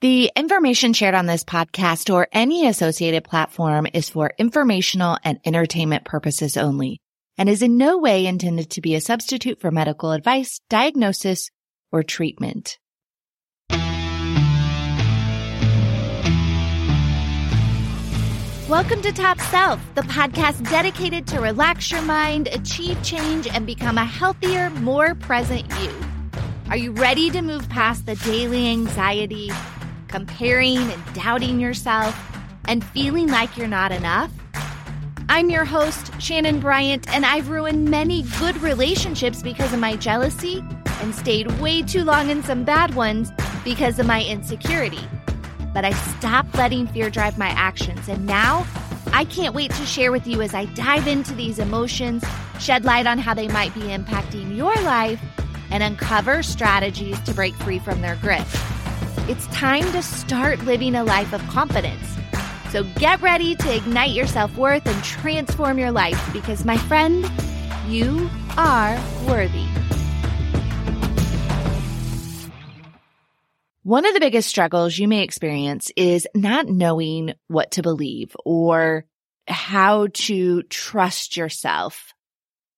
The information shared on this podcast or any associated platform is for informational and entertainment purposes only and is in no way intended to be a substitute for medical advice, diagnosis, or treatment. Welcome to Top Self, the podcast dedicated to relax your mind, achieve change, and become a healthier, more present you. Are you ready to move past the daily anxiety, comparing and doubting yourself, and feeling like you're not enough? I'm your host, Shanenn Bryant, and I've ruined many good relationships because of my jealousy and stayed way too long in some bad ones because of my insecurity but I stopped letting fear drive my actions. And now I can't wait to share with you as I dive into these emotions, shed light on how they might be impacting your life, and uncover strategies to break free from their grip. It's time to start living a life of confidence. So get ready to ignite your self worth and transform your life because, my friend, you are worthy. One of the biggest struggles you may experience is not knowing what to believe or how to trust yourself.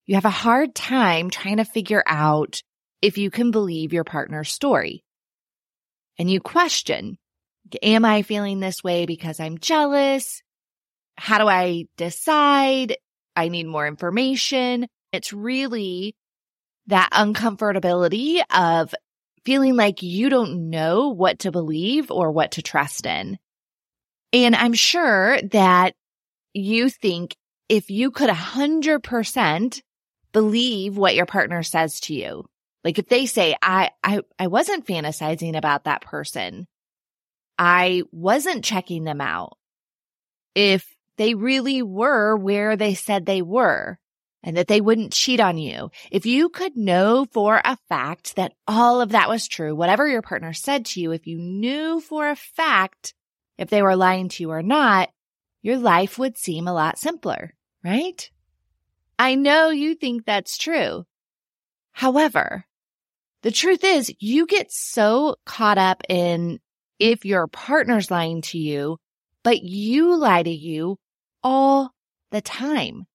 You have a hard time trying to figure out if you can believe your partner's story. And you question, am I feeling this way because I'm jealous? How do I decide? I need more information. It's really that uncomfortability of feeling like you don't know what to believe or what to trust in. And I'm sure that you think if you could a hundred percent believe what your partner says to you, like if they say, I, I, I wasn't fantasizing about that person. I wasn't checking them out. If they really were where they said they were, and that they wouldn't cheat on you. If you could know for a fact that all of that was true, whatever your partner said to you, if you knew for a fact if they were lying to you or not, your life would seem a lot simpler, right? I know you think that's true. However, the truth is you get so caught up in if your partner's lying to you, but you lie to you all the time.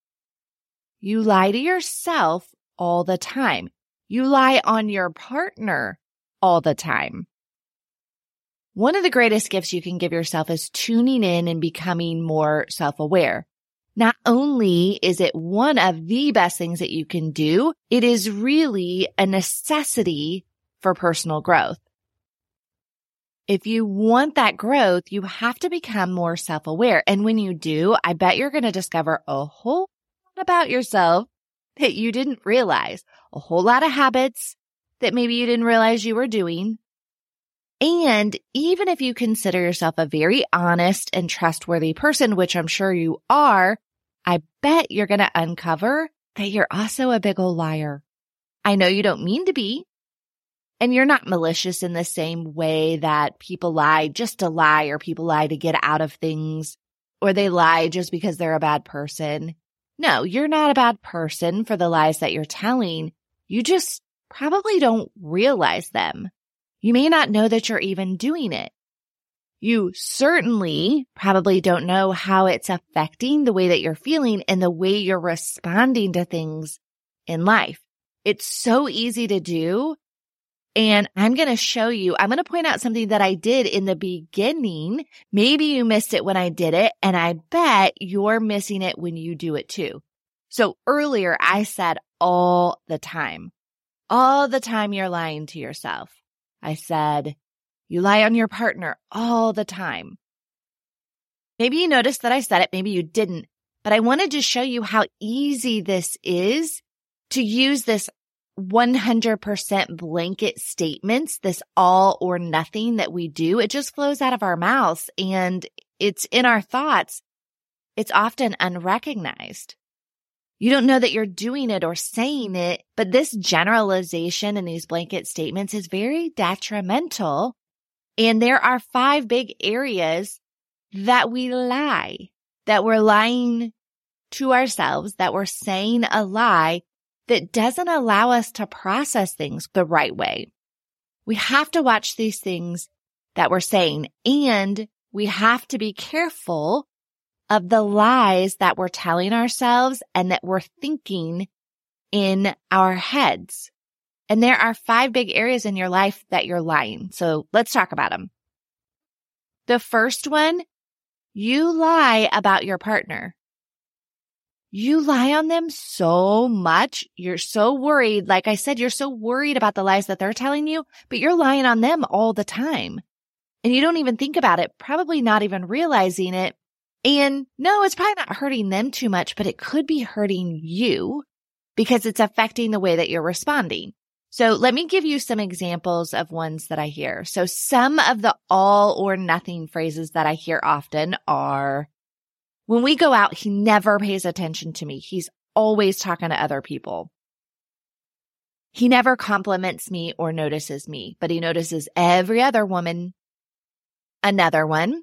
You lie to yourself all the time. You lie on your partner all the time. One of the greatest gifts you can give yourself is tuning in and becoming more self-aware. Not only is it one of the best things that you can do, it is really a necessity for personal growth. If you want that growth, you have to become more self-aware. And when you do, I bet you're going to discover a whole lot about yourself that you didn't realize, a whole lot of habits that maybe you didn't realize you were doing. And even if you consider yourself a very honest and trustworthy person, which I'm sure you are, I bet you're going to uncover that you're also a big old liar. I know you don't mean to be. And you're not malicious in the same way that people lie just to lie or people lie to get out of things or they lie just because they're a bad person. No, you're not a bad person for the lies that you're telling. You just probably don't realize them. You may not know that you're even doing it. You certainly probably don't know how it's affecting the way that you're feeling and the way you're responding to things in life. It's so easy to do and I'm going to show you, I'm going to point out something that I did in the beginning. Maybe you missed it when I did it, and I bet you're missing it when you do it too. So earlier I said all the time, all the time you're lying to yourself. I said, you lie on your partner all the time. Maybe you noticed that I said it, maybe you didn't, but I wanted to show you how easy this is to use this 100% blanket statements, this all or nothing that we do, it just flows out of our mouths and it's in our thoughts. It's often unrecognized. You don't know that you're doing it or saying it, but this generalization and these blanket statements is very detrimental. And there are five big areas that we lie, that we're lying to ourselves, that we're saying a lie that doesn't allow us to process things the right way. We have to watch these things that we're saying. And we have to be careful of the lies that we're telling ourselves and that we're thinking in our heads. And there are five big areas in your life that you're lying. So let's talk about them. The first one, you lie about your partner. You lie on them so much. You're so worried. Like I said, you're so worried about the lies that they're telling you, but you're lying on them all the time. And you don't even think about it, probably not even realizing it. And no, it's probably not hurting them too much, but it could be hurting you because it's affecting the way that you're responding. So let me give you some examples of ones that I hear. So some of the all or nothing phrases that I hear often are, when we go out, he never pays attention to me. He's always talking to other people. He never compliments me or notices me, but he notices every other woman. Another one.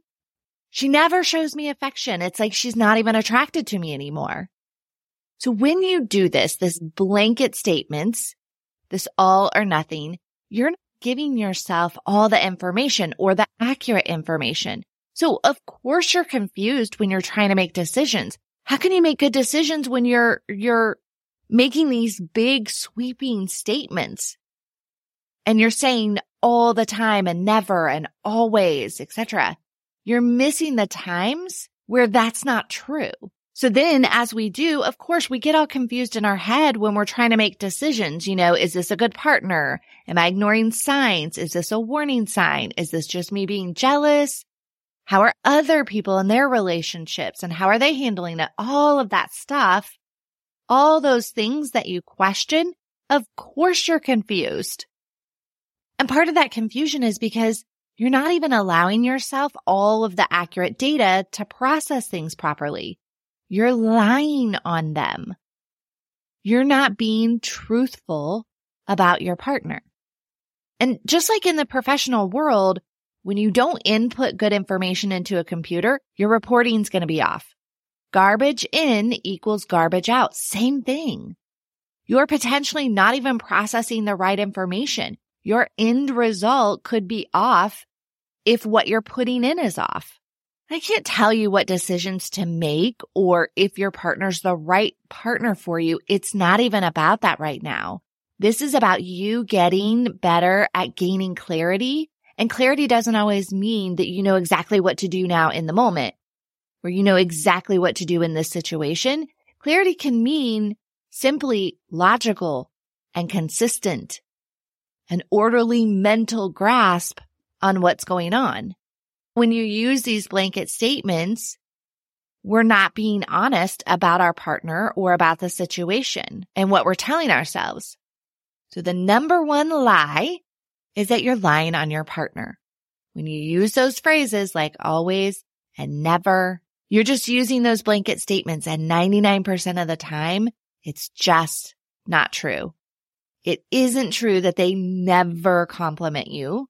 She never shows me affection. It's like she's not even attracted to me anymore. So when you do this, this blanket statements, this all or nothing, you're not giving yourself all the information or the accurate information. So of course you're confused when you're trying to make decisions. How can you make good decisions when you're, you're making these big sweeping statements and you're saying all the time and never and always, etc. You're missing the times where that's not true. So then as we do, of course, we get all confused in our head when we're trying to make decisions. You know, is this a good partner? Am I ignoring signs? Is this a warning sign? Is this just me being jealous? How are other people in their relationships and how are they handling it? All of that stuff, all those things that you question, of course you're confused. And part of that confusion is because you're not even allowing yourself all of the accurate data to process things properly. You're lying on them. You're not being truthful about your partner. And just like in the professional world, when you don't input good information into a computer, your reporting is going to be off. Garbage in equals garbage out. Same thing. You're potentially not even processing the right information. Your end result could be off if what you're putting in is off. I can't tell you what decisions to make or if your partner's the right partner for you. It's not even about that right now. This is about you getting better at gaining clarity and clarity doesn't always mean that you know exactly what to do now in the moment or you know exactly what to do in this situation. Clarity can mean simply logical and consistent, an orderly mental grasp on what's going on. When you use these blanket statements, we're not being honest about our partner or about the situation and what we're telling ourselves. So the number one lie is that you're lying on your partner. When you use those phrases like always and never, you're just using those blanket statements and 99% of the time, it's just not true. It isn't true that they never compliment you.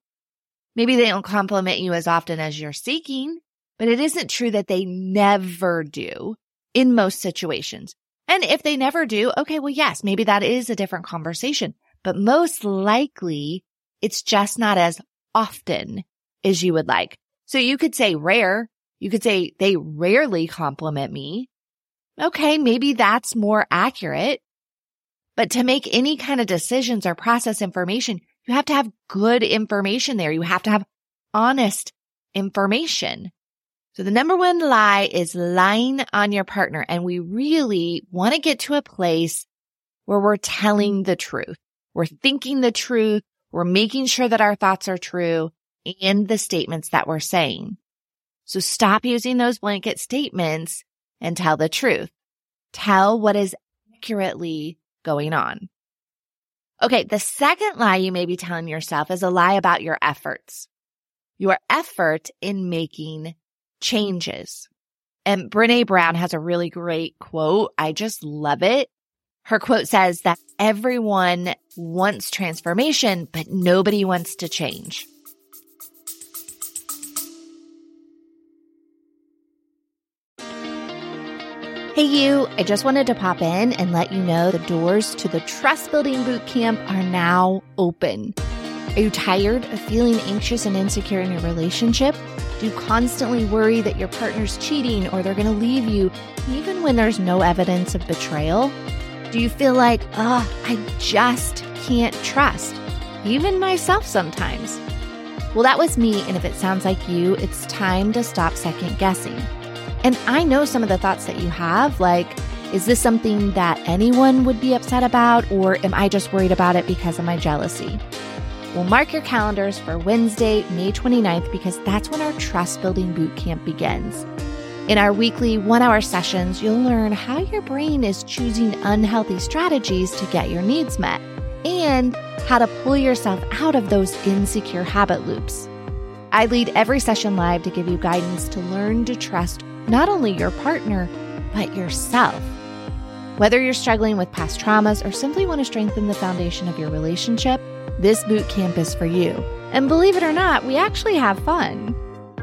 Maybe they don't compliment you as often as you're seeking, but it isn't true that they never do in most situations. And if they never do, okay, well, yes, maybe that is a different conversation, but most likely it's just not as often as you would like. So you could say rare. You could say they rarely compliment me. Okay. Maybe that's more accurate. But to make any kind of decisions or process information, you have to have good information there. You have to have honest information. So the number one lie is lying on your partner. And we really want to get to a place where we're telling the truth. We're thinking the truth. We're making sure that our thoughts are true and the statements that we're saying. So stop using those blanket statements and tell the truth. Tell what is accurately going on. Okay. The second lie you may be telling yourself is a lie about your efforts, your effort in making changes. And Brene Brown has a really great quote. I just love it. Her quote says that everyone wants transformation, but nobody wants to change. Hey, you, I just wanted to pop in and let you know the doors to the Trust Building Bootcamp are now open. Are you tired of feeling anxious and insecure in your relationship? Do you constantly worry that your partner's cheating or they're going to leave you, even when there's no evidence of betrayal? Do you feel like, oh, I just can't trust, even myself sometimes? Well, that was me, and if it sounds like you, it's time to stop second guessing. And I know some of the thoughts that you have, like, is this something that anyone would be upset about, or am I just worried about it because of my jealousy? Well, mark your calendars for Wednesday, May 29th, because that's when our trust building boot camp begins. In our weekly one hour sessions, you'll learn how your brain is choosing unhealthy strategies to get your needs met and how to pull yourself out of those insecure habit loops. I lead every session live to give you guidance to learn to trust not only your partner, but yourself. Whether you're struggling with past traumas or simply want to strengthen the foundation of your relationship, this boot camp is for you. And believe it or not, we actually have fun.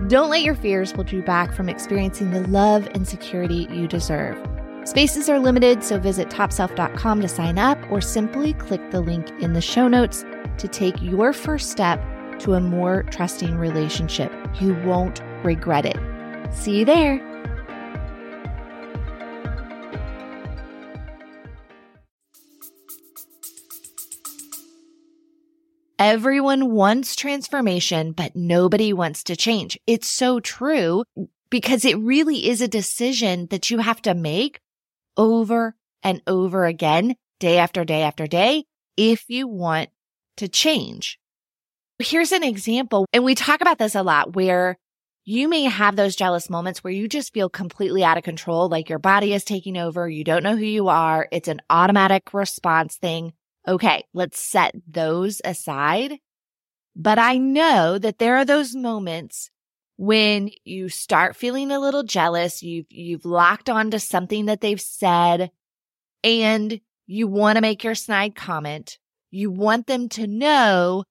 Don't let your fears hold you back from experiencing the love and security you deserve. Spaces are limited, so visit topself.com to sign up or simply click the link in the show notes to take your first step to a more trusting relationship. You won't regret it. See you there. Everyone wants transformation, but nobody wants to change. It's so true because it really is a decision that you have to make over and over again, day after day after day, if you want to change. Here's an example. And we talk about this a lot where you may have those jealous moments where you just feel completely out of control, like your body is taking over. You don't know who you are. It's an automatic response thing. Okay, let's set those aside. But I know that there are those moments when you start feeling a little jealous, you've, you've locked onto something that they've said and you want to make your snide comment. You want them to know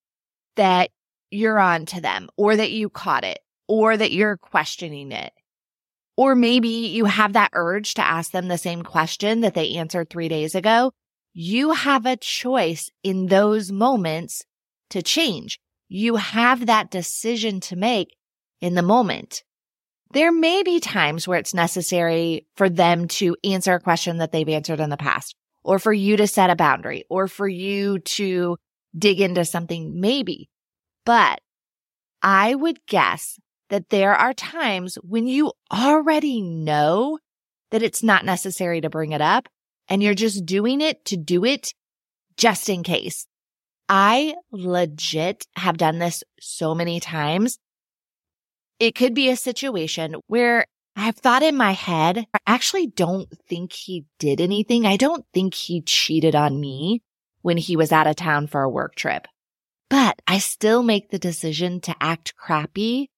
that you're on to them or that you caught it or that you're questioning it. Or maybe you have that urge to ask them the same question that they answered three days ago you have a choice in those moments to change. You have that decision to make in the moment. There may be times where it's necessary for them to answer a question that they've answered in the past, or for you to set a boundary, or for you to dig into something, maybe. But I would guess that there are times when you already know that it's not necessary to bring it up and you're just doing it to do it just in case. I legit have done this so many times. It could be a situation where I've thought in my head, I actually don't think he did anything. I don't think he cheated on me when he was out of town for a work trip, but I still make the decision to act crappy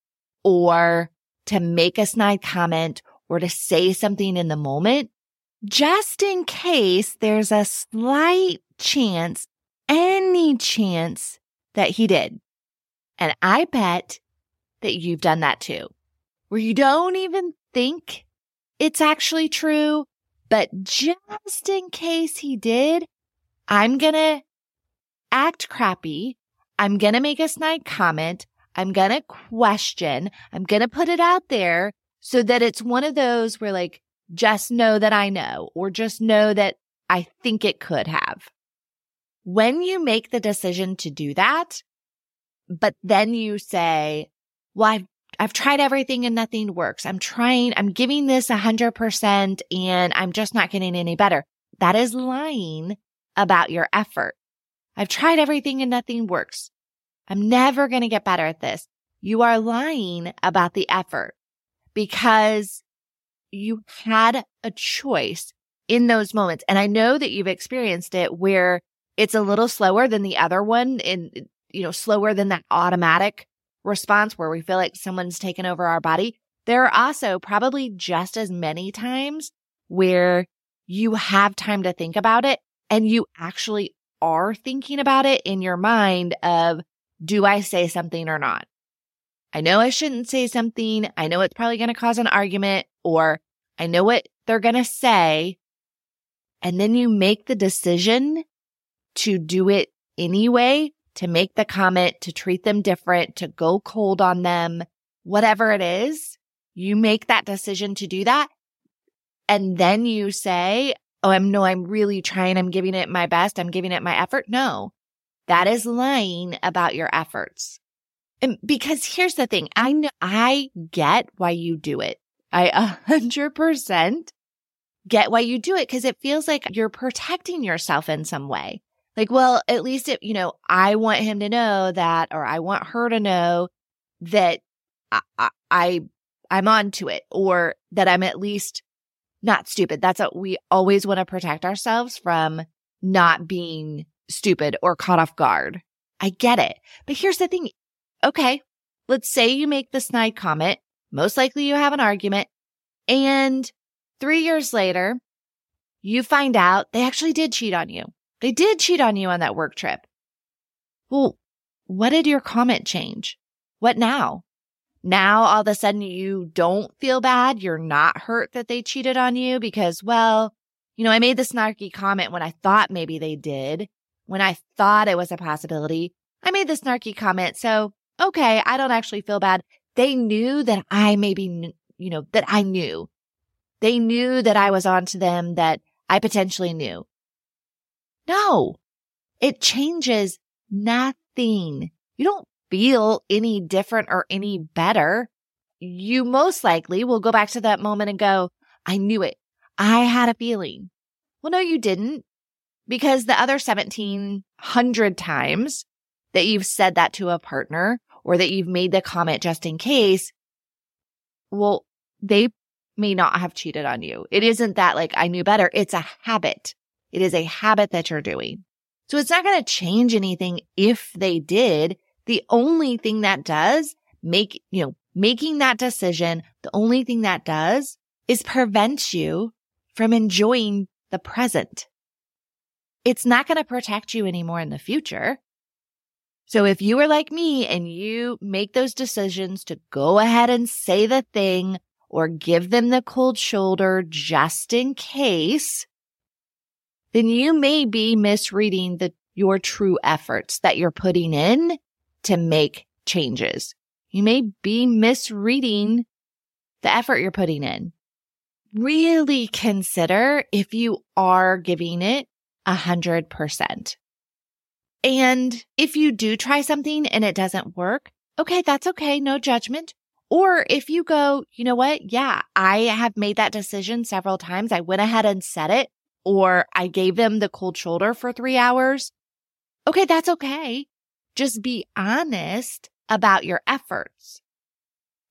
or to make a snide comment or to say something in the moment just in case there's a slight chance, any chance that he did. And I bet that you've done that too, where you don't even think it's actually true, but just in case he did, I'm going to act crappy. I'm going to make a snide comment. I'm going to question. I'm going to put it out there so that it's one of those where like just know that I know, or just know that I think it could have. When you make the decision to do that, but then you say, well, I've, I've tried everything and nothing works. I'm trying, I'm giving this a hundred percent and I'm just not getting any better. That is lying about your effort. I've tried everything and nothing works. I'm never going to get better at this. You are lying about the effort because you had a choice in those moments. And I know that you've experienced it where it's a little slower than the other one and, you know, slower than that automatic response where we feel like someone's taken over our body. There are also probably just as many times where you have time to think about it and you actually are thinking about it in your mind of, do I say something or not? I know I shouldn't say something. I know it's probably going to cause an argument or I know what they're going to say. And then you make the decision to do it anyway to make the comment, to treat them different, to go cold on them, whatever it is, you make that decision to do that. And then you say, Oh, I'm no, I'm really trying. I'm giving it my best. I'm giving it my effort. No, that is lying about your efforts. And because here's the thing. I know, I get why you do it. I a hundred percent get why you do it because it feels like you're protecting yourself in some way. Like, well, at least if, you know, I want him to know that, or I want her to know that I, I, I'm on to it or that I'm at least not stupid. That's what we always want to protect ourselves from not being stupid or caught off guard. I get it. But here's the thing. Okay. Let's say you make the snide comment. Most likely you have an argument and three years later, you find out they actually did cheat on you. They did cheat on you on that work trip. Well, what did your comment change? What now? Now all of a sudden you don't feel bad. You're not hurt that they cheated on you because, well, you know, I made the snarky comment when I thought maybe they did, when I thought it was a possibility. I made the snarky comment. So, okay, I don't actually feel bad. They knew that I maybe, you know, that I knew. They knew that I was onto them, that I potentially knew. No, it changes nothing. You don't feel any different or any better, you most likely will go back to that moment and go, I knew it. I had a feeling. Well, no, you didn't because the other 1700 times that you've said that to a partner or that you've made the comment just in case, well, they may not have cheated on you. It isn't that like I knew better. It's a habit. It is a habit that you're doing. So it's not going to change anything if they did. The only thing that does make, you know, making that decision, the only thing that does is prevent you from enjoying the present. It's not going to protect you anymore in the future. So if you are like me and you make those decisions to go ahead and say the thing or give them the cold shoulder just in case, then you may be misreading the, your true efforts that you're putting in to make changes. You may be misreading the effort you're putting in. Really consider if you are giving it a hundred percent. And if you do try something and it doesn't work, okay, that's okay. No judgment. Or if you go, you know what? Yeah, I have made that decision several times. I went ahead and said it, or I gave them the cold shoulder for three hours. Okay, that's okay. Just be honest about your efforts.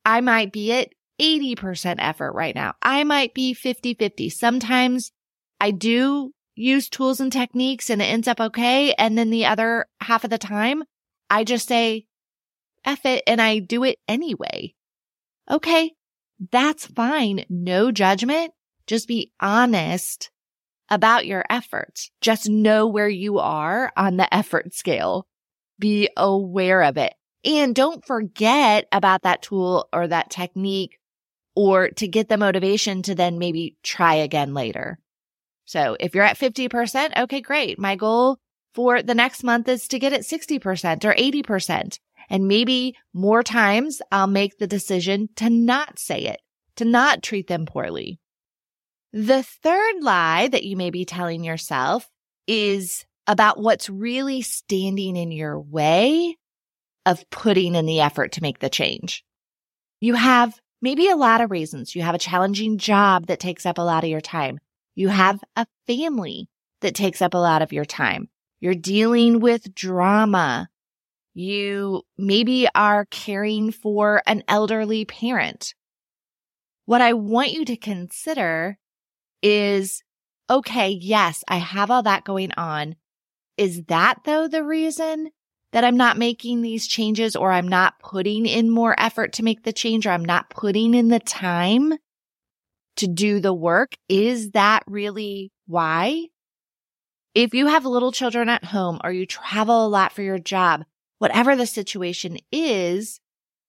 I might be at 80% effort right now. I might be 50 50. Sometimes I do use tools and techniques and it ends up okay. And then the other half of the time, I just say, F it and I do it anyway. Okay. That's fine. No judgment. Just be honest about your efforts. Just know where you are on the effort scale be aware of it. And don't forget about that tool or that technique or to get the motivation to then maybe try again later. So if you're at 50%, okay, great. My goal for the next month is to get it 60% or 80%. And maybe more times I'll make the decision to not say it, to not treat them poorly. The third lie that you may be telling yourself is about what's really standing in your way of putting in the effort to make the change. You have maybe a lot of reasons. You have a challenging job that takes up a lot of your time. You have a family that takes up a lot of your time. You're dealing with drama. You maybe are caring for an elderly parent. What I want you to consider is, okay, yes, I have all that going on. Is that though the reason that I'm not making these changes or I'm not putting in more effort to make the change or I'm not putting in the time to do the work? Is that really why? If you have little children at home or you travel a lot for your job, whatever the situation is,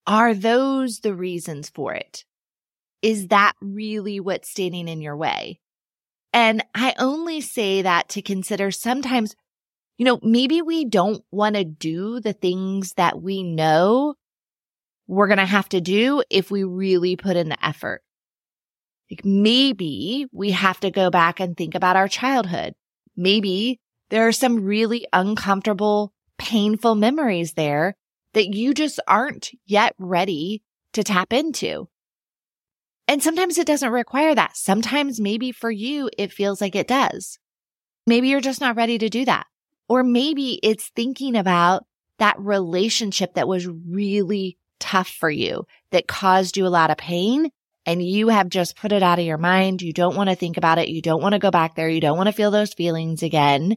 are those the reasons for it? Is that really what's standing in your way? And I only say that to consider sometimes You know, maybe we don't want to do the things that we know we're going to have to do if we really put in the effort. Like maybe we have to go back and think about our childhood. Maybe there are some really uncomfortable, painful memories there that you just aren't yet ready to tap into. And sometimes it doesn't require that. Sometimes maybe for you, it feels like it does. Maybe you're just not ready to do that. Or maybe it's thinking about that relationship that was really tough for you, that caused you a lot of pain. And you have just put it out of your mind. You don't want to think about it. You don't want to go back there. You don't want to feel those feelings again.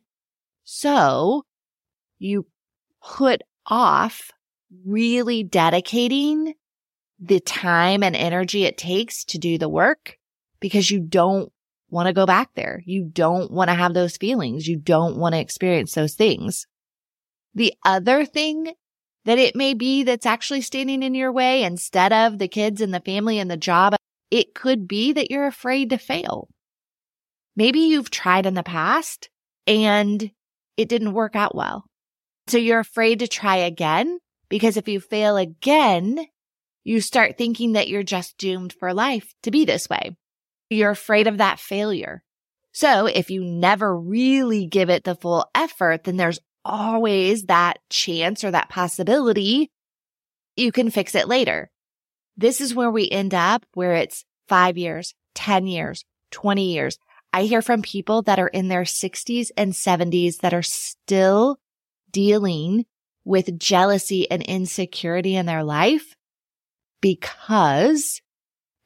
So you put off really dedicating the time and energy it takes to do the work because you don't want to go back there. You don't want to have those feelings. You don't want to experience those things. The other thing that it may be that's actually standing in your way instead of the kids and the family and the job, it could be that you're afraid to fail. Maybe you've tried in the past and it didn't work out well. So you're afraid to try again because if you fail again, you start thinking that you're just doomed for life to be this way. You're afraid of that failure. So if you never really give it the full effort, then there's always that chance or that possibility you can fix it later. This is where we end up where it's five years, 10 years, 20 years. I hear from people that are in their 60s and 70s that are still dealing with jealousy and insecurity in their life because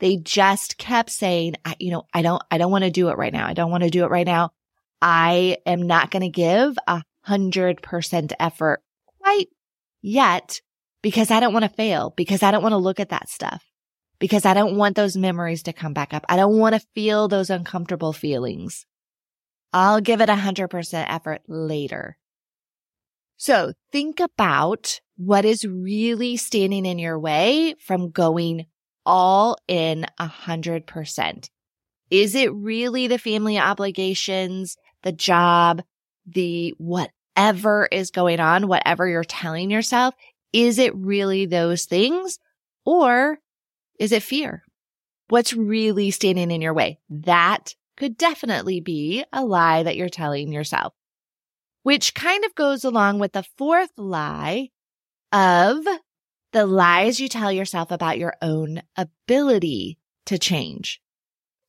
they just kept saying, you know, I don't, I don't want to do it right now. I don't want to do it right now. I am not going to give a hundred percent effort quite yet because I don't want to fail, because I don't want to look at that stuff, because I don't want those memories to come back up. I don't want to feel those uncomfortable feelings. I'll give it a hundred percent effort later. So think about what is really standing in your way from going all in a hundred percent. Is it really the family obligations, the job, the whatever is going on, whatever you're telling yourself? Is it really those things or is it fear? What's really standing in your way? That could definitely be a lie that you're telling yourself which kind of goes along with the fourth lie of the lies you tell yourself about your own ability to change.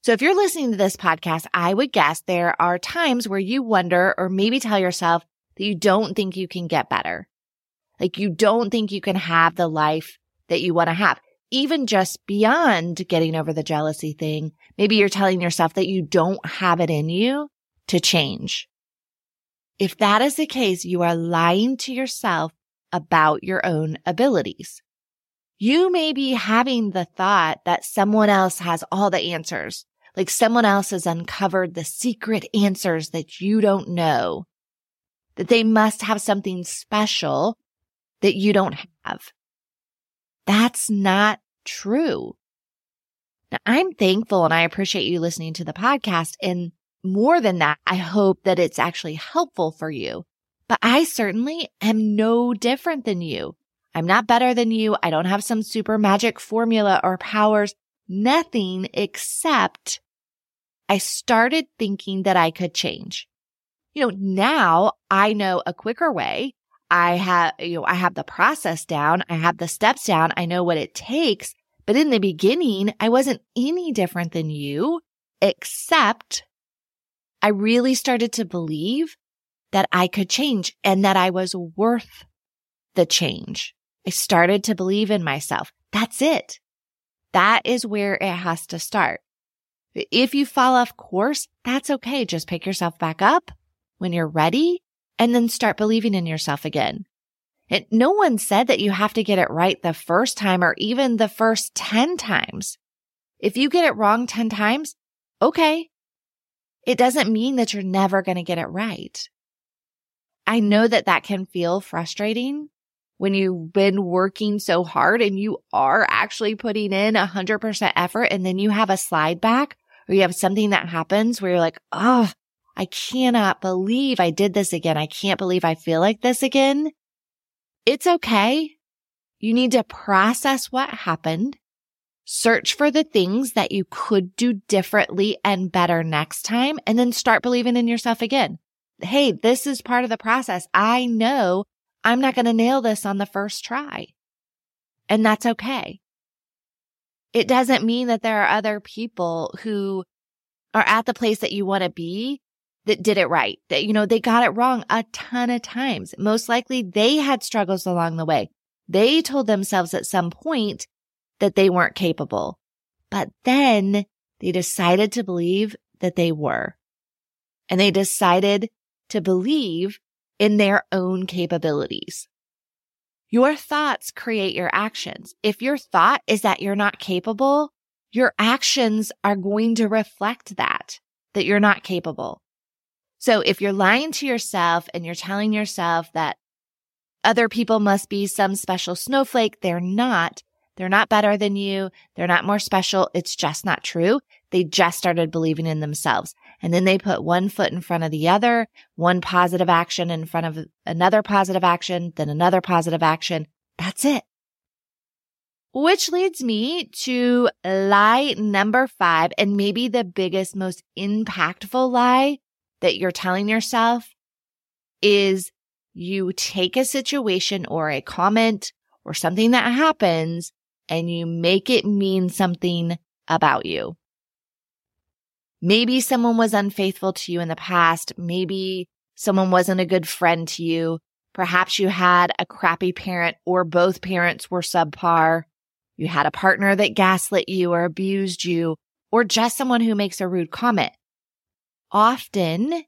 So if you're listening to this podcast, I would guess there are times where you wonder or maybe tell yourself that you don't think you can get better. Like you don't think you can have the life that you want to have. Even just beyond getting over the jealousy thing, maybe you're telling yourself that you don't have it in you to change. If that is the case, you are lying to yourself about your own abilities. You may be having the thought that someone else has all the answers, like someone else has uncovered the secret answers that you don't know, that they must have something special that you don't have. That's not true. Now, I'm thankful and I appreciate you listening to the podcast and more than that, I hope that it's actually helpful for you. But I certainly am no different than you. I'm not better than you. I don't have some super magic formula or powers, nothing except I started thinking that I could change. You know, now I know a quicker way. I have, you know, I have the process down. I have the steps down. I know what it takes. But in the beginning, I wasn't any different than you, except I really started to believe that I could change and that I was worth the change. I started to believe in myself. That's it. That is where it has to start. If you fall off course, that's okay. Just pick yourself back up when you're ready and then start believing in yourself again. And no one said that you have to get it right the first time or even the first 10 times. If you get it wrong 10 times, okay, it doesn't mean that you're never going to get it right. I know that that can feel frustrating when you've been working so hard and you are actually putting in a hundred percent effort and then you have a slide back or you have something that happens where you're like, Oh, I cannot believe I did this again. I can't believe I feel like this again. It's okay. You need to process what happened, search for the things that you could do differently and better next time, and then start believing in yourself again. Hey, this is part of the process. I know I'm not going to nail this on the first try. And that's okay. It doesn't mean that there are other people who are at the place that you want to be that did it right. That, you know, they got it wrong a ton of times. Most likely they had struggles along the way. They told themselves at some point that they weren't capable, but then they decided to believe that they were. And they decided to believe in their own capabilities. Your thoughts create your actions. If your thought is that you're not capable, your actions are going to reflect that, that you're not capable. So if you're lying to yourself and you're telling yourself that other people must be some special snowflake, they're not. They're not better than you. They're not more special. It's just not true. They just started believing in themselves. And then they put one foot in front of the other, one positive action in front of another positive action, then another positive action. That's it. Which leads me to lie number five, and maybe the biggest, most impactful lie that you're telling yourself is you take a situation or a comment or something that happens and you make it mean something about you. Maybe someone was unfaithful to you in the past. Maybe someone wasn't a good friend to you. Perhaps you had a crappy parent or both parents were subpar. You had a partner that gaslit you or abused you or just someone who makes a rude comment. Often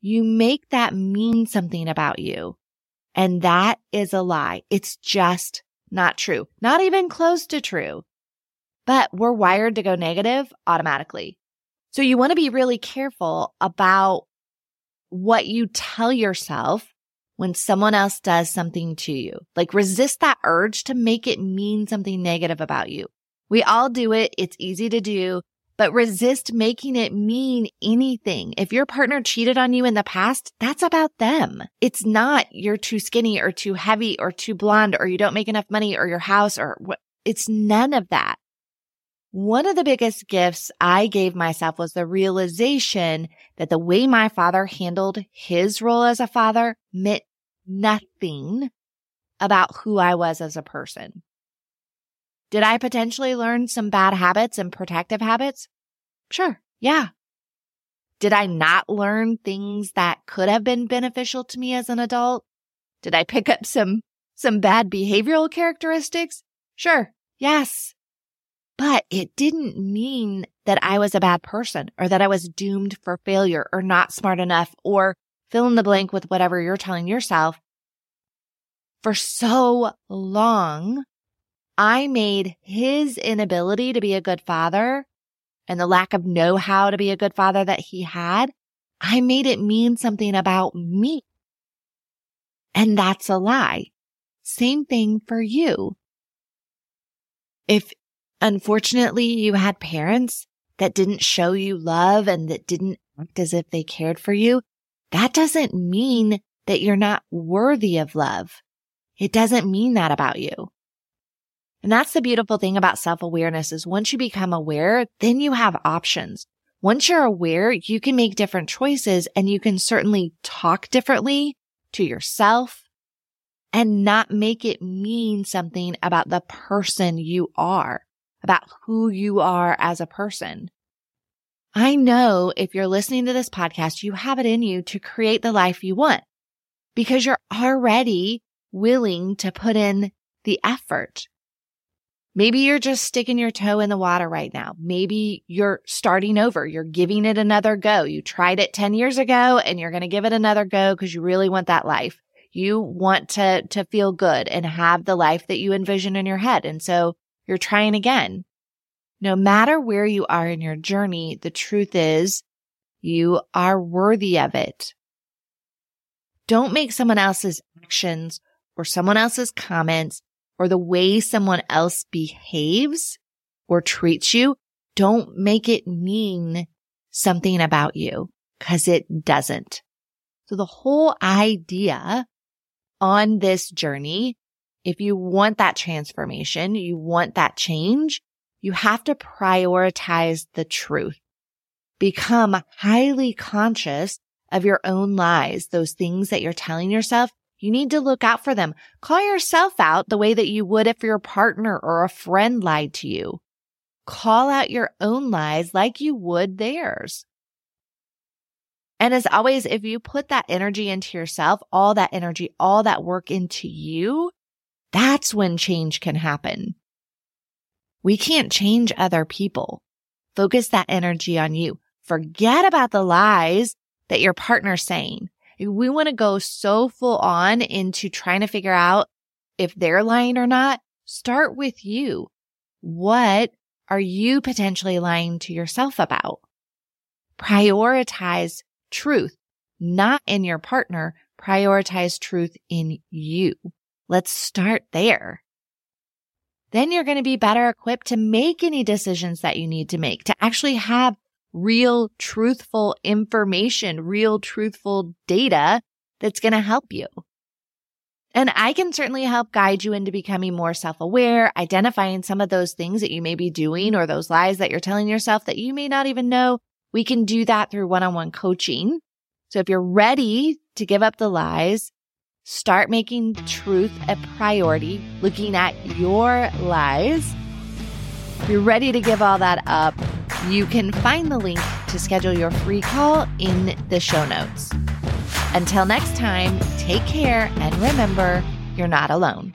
you make that mean something about you. And that is a lie. It's just not true. Not even close to true. But we're wired to go negative automatically. So you want to be really careful about what you tell yourself when someone else does something to you. Like resist that urge to make it mean something negative about you. We all do it. It's easy to do, but resist making it mean anything. If your partner cheated on you in the past, that's about them. It's not you're too skinny or too heavy or too blonde or you don't make enough money or your house or what. It's none of that. One of the biggest gifts I gave myself was the realization that the way my father handled his role as a father meant nothing about who I was as a person. Did I potentially learn some bad habits and protective habits? Sure. Yeah. Did I not learn things that could have been beneficial to me as an adult? Did I pick up some, some bad behavioral characteristics? Sure. Yes. But it didn't mean that I was a bad person or that I was doomed for failure or not smart enough or fill in the blank with whatever you're telling yourself. For so long, I made his inability to be a good father and the lack of know how to be a good father that he had, I made it mean something about me. And that's a lie. Same thing for you. If unfortunately you had parents that didn't show you love and that didn't act as if they cared for you, that doesn't mean that you're not worthy of love. It doesn't mean that about you. And that's the beautiful thing about self awareness is once you become aware, then you have options. Once you're aware, you can make different choices and you can certainly talk differently to yourself and not make it mean something about the person you are, about who you are as a person. I know if you're listening to this podcast, you have it in you to create the life you want because you're already willing to put in the effort. Maybe you're just sticking your toe in the water right now. Maybe you're starting over. You're giving it another go. You tried it 10 years ago and you're going to give it another go because you really want that life. You want to, to feel good and have the life that you envision in your head. And so you're trying again. No matter where you are in your journey, the truth is you are worthy of it. Don't make someone else's actions or someone else's comments or the way someone else behaves or treats you, don't make it mean something about you. because it doesn't. So the whole idea on this journey, if you want that transformation, you want that change, you have to prioritize the truth. Become highly conscious of your own lies, those things that you're telling yourself. You need to look out for them. Call yourself out the way that you would if your partner or a friend lied to you. Call out your own lies like you would theirs. And as always, if you put that energy into yourself, all that energy, all that work into you, that's when change can happen. We can't change other people. Focus that energy on you. Forget about the lies that your partner's saying. We want to go so full on into trying to figure out if they're lying or not. Start with you. What are you potentially lying to yourself about? Prioritize truth, not in your partner. Prioritize truth in you. Let's start there then you're going to be better equipped to make any decisions that you need to make, to actually have real, truthful information, real, truthful data that's going to help you. And I can certainly help guide you into becoming more self aware, identifying some of those things that you may be doing or those lies that you're telling yourself that you may not even know. We can do that through one on one coaching. So if you're ready to give up the lies Start making truth a priority, looking at your lies. If you're ready to give all that up, you can find the link to schedule your free call in the show notes. Until next time, take care and remember, you're not alone.